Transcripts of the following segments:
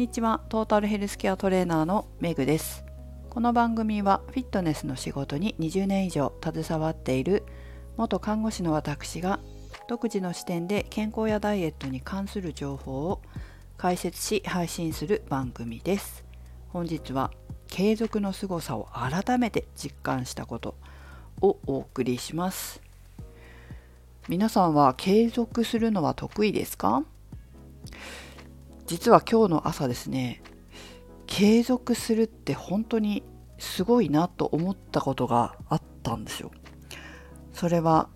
にちは。トータルヘルスケアトレーナーのメグです。この番組はフィットネスの仕事に20年以上携わっている元看護師の私が独自の視点で健康やダイエットに関する情報を解説し配信する番組です。本日は継続の凄さを改めて実感したことをお送りします。皆さんは継続するのは得意ですか？実は今日の朝ですね継続するって本当にすごいなと思ったことがあったんですよ。それは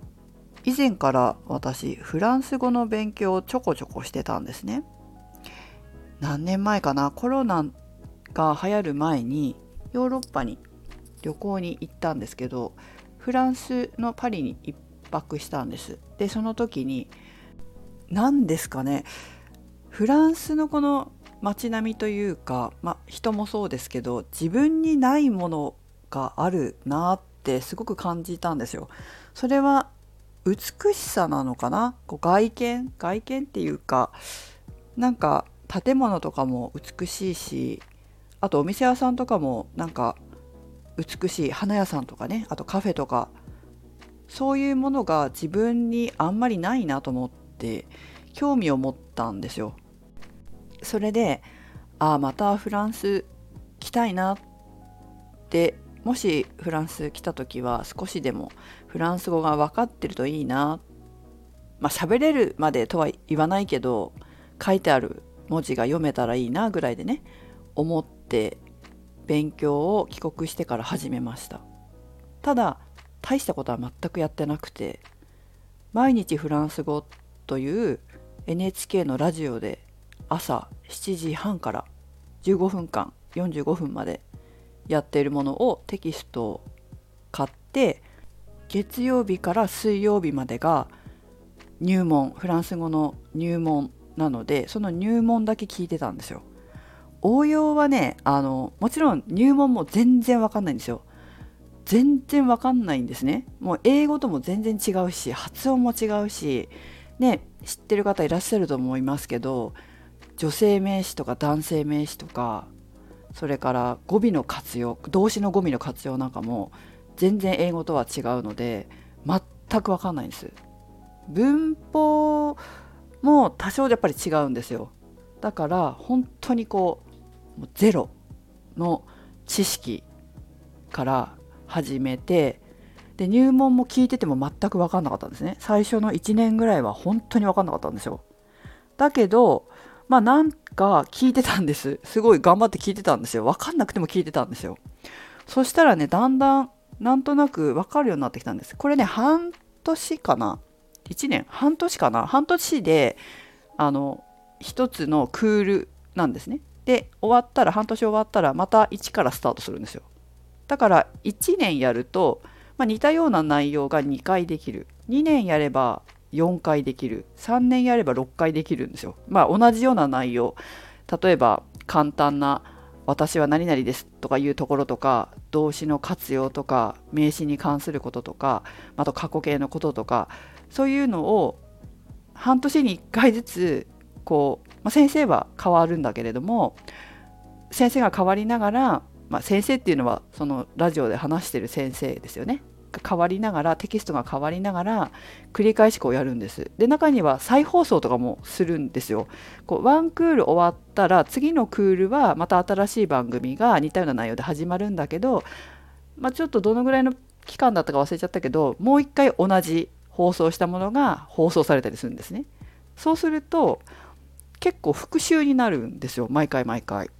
以前から私フランス語の勉強をちょこちょこしてたんですね。何年前かなコロナが流行る前にヨーロッパに旅行に行ったんですけどフランスのパリに1泊したんです。でその時に何ですかねフランスのこの街並みというか、まあ、人もそうですけど自分にないものがあるなってすごく感じたんですよ。それは美しさなのかな？こう外見？外見っていうかなんか建物とかも美しいしあとお店屋さんとかもなんか美しい花屋さんとかねあとカフェとかそういうものが自分にあんまりないなと思って興味を持ったんですよ。それでああまたフランス来たいなってもしフランス来た時は少しでもフランス語が分かってるといいな。まあ喋れるまでとは言わないけど書いてある文字が読めたらいいなぐらいでね思って勉強を帰国してから始めました。ただ大したことは全くやってなくて毎日フランス語という NHK のラジオで朝7時半から15分間45分までやっているものをテキストを買って月曜日から水曜日までが入門フランス語の入門なのでその入門だけ聞いてたんですよ。応用はねあのもちろん入門も全然わかんないんですよ。全然わかんないんですね。もう英語とも全然違うし発音も違うしね知ってる方いらっしゃると思いますけど女性名詞とか男性名詞とかそれから語尾の活用動詞の語尾の活用なんかも全然英語とは違うので全く分かんないんです。文法も多少やっぱり違うんですよ。だから本当にこうゼロの知識から始めてで入門も聞いてても全く分かんなかったんですね。最初の1年ぐらいは本当に分かんなかったんですよ。だけどまあなんか聞いてたんです。すごい頑張って聞いてたんですよ。わかんなくても聞いてたんですよ。そしたらね、だんだんなんとなくわかるようになってきたんです。これね、半年かな ?1 年？半年かな？半年で、あの、一つのクールなんですね。で、終わったら、半年終わったら、また1からスタートするんですよ。だから、1年やると、まあ、似たような内容が2回できる。2年やれば4回できる。3年やれば6回できるんですよ。まあ同じような内容。例えば簡単な「私は何々です」とかいうところとか動詞の活用とか名詞に関することとかあと過去形のこととかそういうのを半年に1回ずつこう、まあ、先生は変わるんだけれども先生が変わりながら、まあ、先生っていうのはそのラジオで話してる先生ですよね。変わりながらテキストが変わりながら繰り返しこうやるんです。で中には再放送とかもするんですよ。こうワンクール終わったら次のクールはまた新しい番組が似たような内容で始まるんだけど、まあ、ちょっとどのぐらいの期間だったか忘れちゃったけどもう一回同じ放送したものが放送されたりするんですね。そうすると結構復習になるんですよ毎回毎回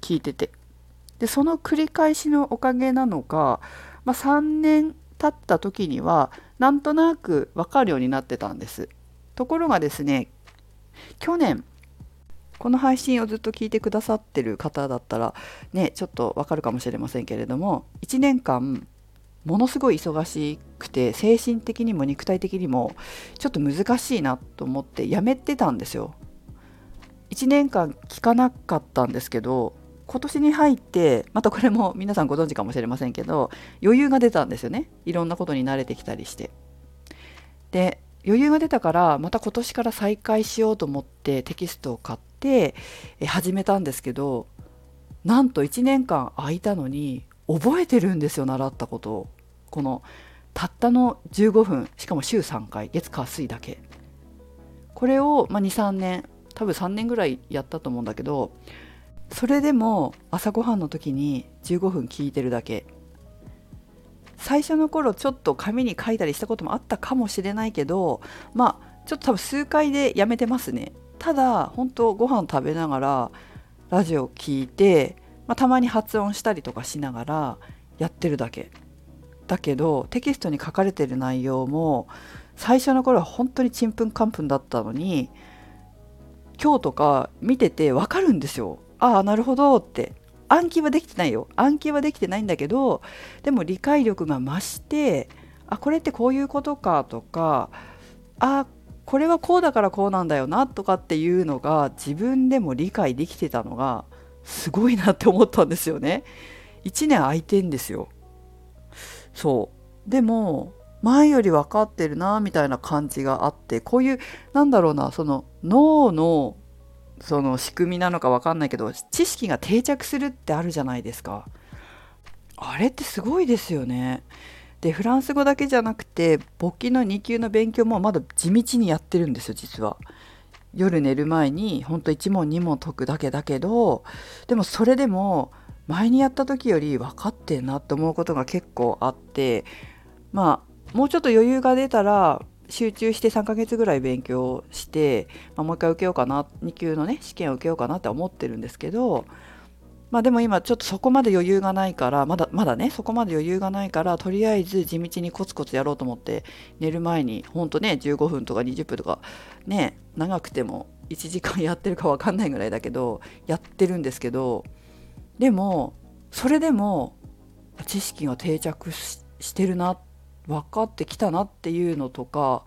聞いてて。でその繰り返しのおかげなのか、まあ、3年経った時にはなんとなく分かるようになってたんです。ところがですね去年この配信をずっと聞いてくださってる方だったらねちょっとわかるかもしれませんけれども1年間ものすごい忙しくて精神的にも肉体的にもちょっと難しいなと思ってやめてたんですよ。1年間聞かなかったんですけど今年に入ってまたこれも皆さんご存知かもしれませんけど余裕が出たんですよね。いろんなことに慣れてきたりして。で余裕が出たからまた今年から再開しようと思ってテキストを買って始めたんですけどなんと1年間空いたのに覚えてるんですよ習ったことを。このたったの15分しかも週3回月火水だけ。これを、まあ、23年多分3年ぐらいやったと思うんだけどそれでも朝ごはんの時に15分聞いてるだけ。最初の頃ちょっと紙に書いたりしたこともあったかもしれないけどまあちょっと多分数回でやめてますね。ただ本当ご飯食べながらラジオ聞いて、まあ、たまに発音したりとかしながらやってるだけ。だけどテキストに書かれてる内容も最初の頃は本当にちんぷんかんぷんだったのに今日とか見ててわかるんですよ。ああなるほどって暗記はできてないよ暗記はできてないんだけどでも理解力が増してあこれってこういうことかとかあこれはこうだからこうなんだよなとかっていうのが自分でも理解できてたのがすごいなって思ったんですよね。1年空いてんですよ。そうでも前より分かってるなみたいな感じがあってこういうなんだろうなその脳のその仕組みなのか分かんないけど知識が定着するってあるじゃないですか。あれってすごいですよね。でフランス語だけじゃなくて簿記の2級の勉強もまだ地道にやってるんですよ実は。夜寝る前にほんと1問2問解くだけだけどでもそれでも前にやった時より分かってんなって思うことが結構あってまあもうちょっと余裕が出たら集中して3ヶ月ぐらい勉強して、まあ、もう一回受けようかな2級のね試験を受けようかなって思ってるんですけどまあでも今ちょっとそこまで余裕がないからまだまだねそこまで余裕がないからとりあえず地道にコツコツやろうと思って寝る前にほんとね15分とか20分とかね長くても1時間やってるか分かんないぐらいだけどやってるんですけどでもそれでも知識が定着してるなっ分かってきたなっていうのとか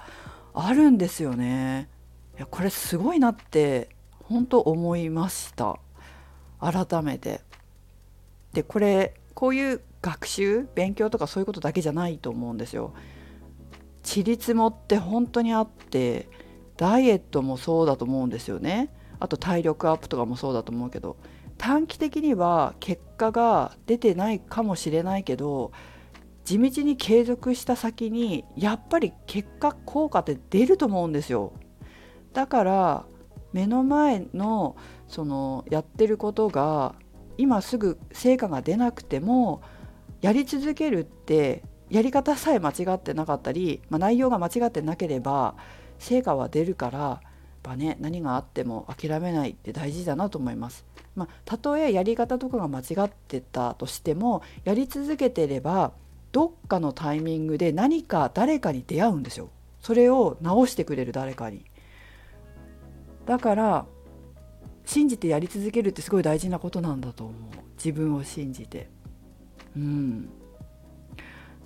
あるんですよね。いやこれすごいなって本当思いました改めて。でこれこういう学習勉強とかそういうことだけじゃないと思うんですよ。ちりつもって本当にあってダイエットもそうだと思うんですよね。あと体力アップとかもそうだと思うけど短期的には結果が出てないかもしれないけど地道に継続した先にやっぱり結果効果って出ると思うんですよだから目の前のそのやってることが今すぐ成果が出なくてもやり続けるってやり方さえ間違ってなかったり、まあ、内容が間違ってなければ成果は出るからぱね何があっても諦めないって大事だなと思います。まあ、たとえやり方とかが間違ってたとしてもやり続けてればどっかのタイミングで何か誰かに出会うんですよ。それを直してくれる誰かに。だから信じてやり続けるってすごい大事なことなんだと思う自分を信じて。うん、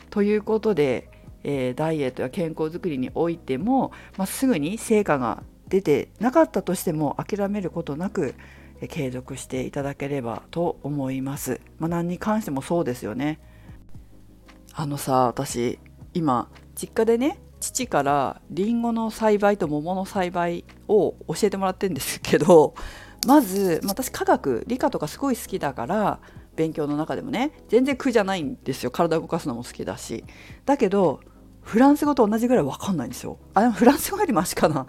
ということで、えー、ダイエットや健康づくりにおいても、まあ、すぐに成果が出てなかったとしても諦めることなく継続していただければと思います。まあ、何に関してもそうですよね。あのさ私今実家でね父からりんごの栽培と桃の栽培を教えてもらってるんですけどまず私科学理科とかすごい好きだから勉強の中でもね全然苦じゃないんですよ。体動かすのも好きだし。だけどフランス語と同じぐらい分かんないんですよ。あでもフランス語よりマシかな。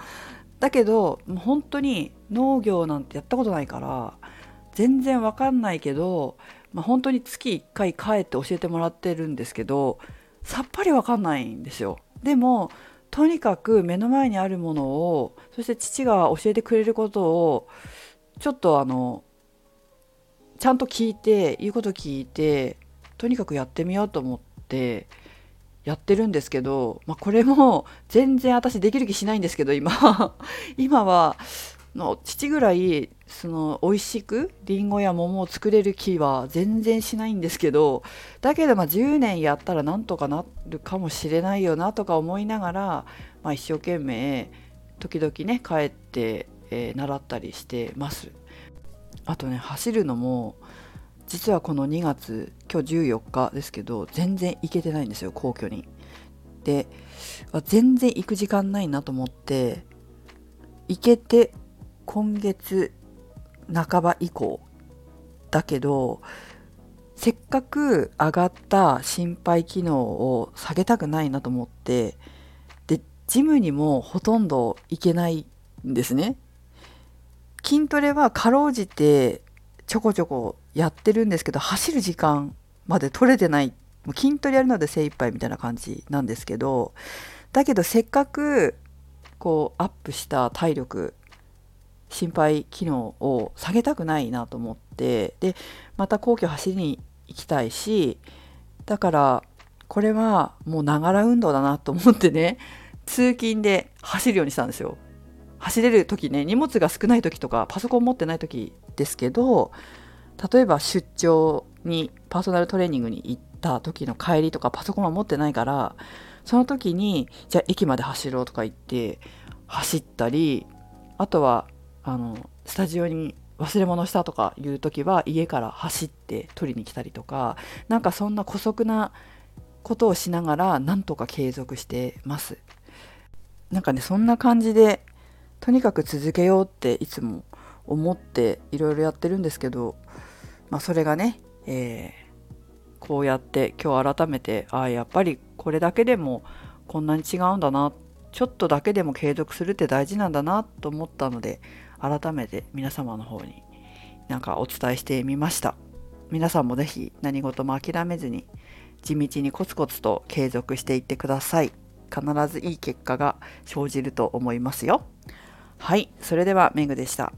だけどもう本当に農業なんてやったことないから全然わかんないけど、まあ、本当に月1回帰って教えてもらってるんですけどさっぱりわかんないんですよ。でもとにかく目の前にあるものをそして父が教えてくれることをちょっとあのちゃんと聞いて言うこと聞いてとにかくやってみようと思ってやってるんですけど、まあ、これも全然私できる気しないんですけど今 今はの父ぐらいその美味しくりんごや桃を作れる気は全然しないんですけどだけどま10年やったらなんとかなるかもしれないよなとか思いながら、まあ、一生懸命時々ね帰って、えー、習ったりしてます。あとね走るのも実はこの2月今日14日ですけど全然行けてないんですよ皇居に。で全然行く時間ないなと思って行けて今月半ば以降だけどせっかく上がった心肺機能を下げたくないなと思ってでジムにもほとんど行けないんですね。筋トレはかろうじてちょこちょこやってるんですけど走る時間まで取れてない。筋トレやるので精一杯みたいな感じなんですけどだけどせっかくこうアップした体力心肺機能を下げたくないなと思ってでまた皇居走りに行きたいしだからこれはもうながら運動だなと思ってね通勤で走るようにしたんですよ。走れる時ね荷物が少ない時とかパソコン持ってない時ですけど例えば出張にパーソナルトレーニングに行った時の帰りとかパソコンは持ってないからその時にじゃあ駅まで走ろうとか言って走ったりあとはあのスタジオに忘れ物したとかいう時は家から走って取りに来たりとかなんかそんな姑息なことをしながらなんとか継続してます。なんかねそんな感じでとにかく続けようっていつも思っていろいろやってるんですけど、まあ、それがね、えー、こうやって今日改めてああやっぱりこれだけでもこんなに違うんだなちょっとだけでも継続するって大事なんだなと思ったので改めて皆様の方になんかお伝えしてみました。皆さんも是非何事も諦めずに地道にコツコツと継続していってください。必ずいい結果が生じると思いますよ。はいそれではメグでした。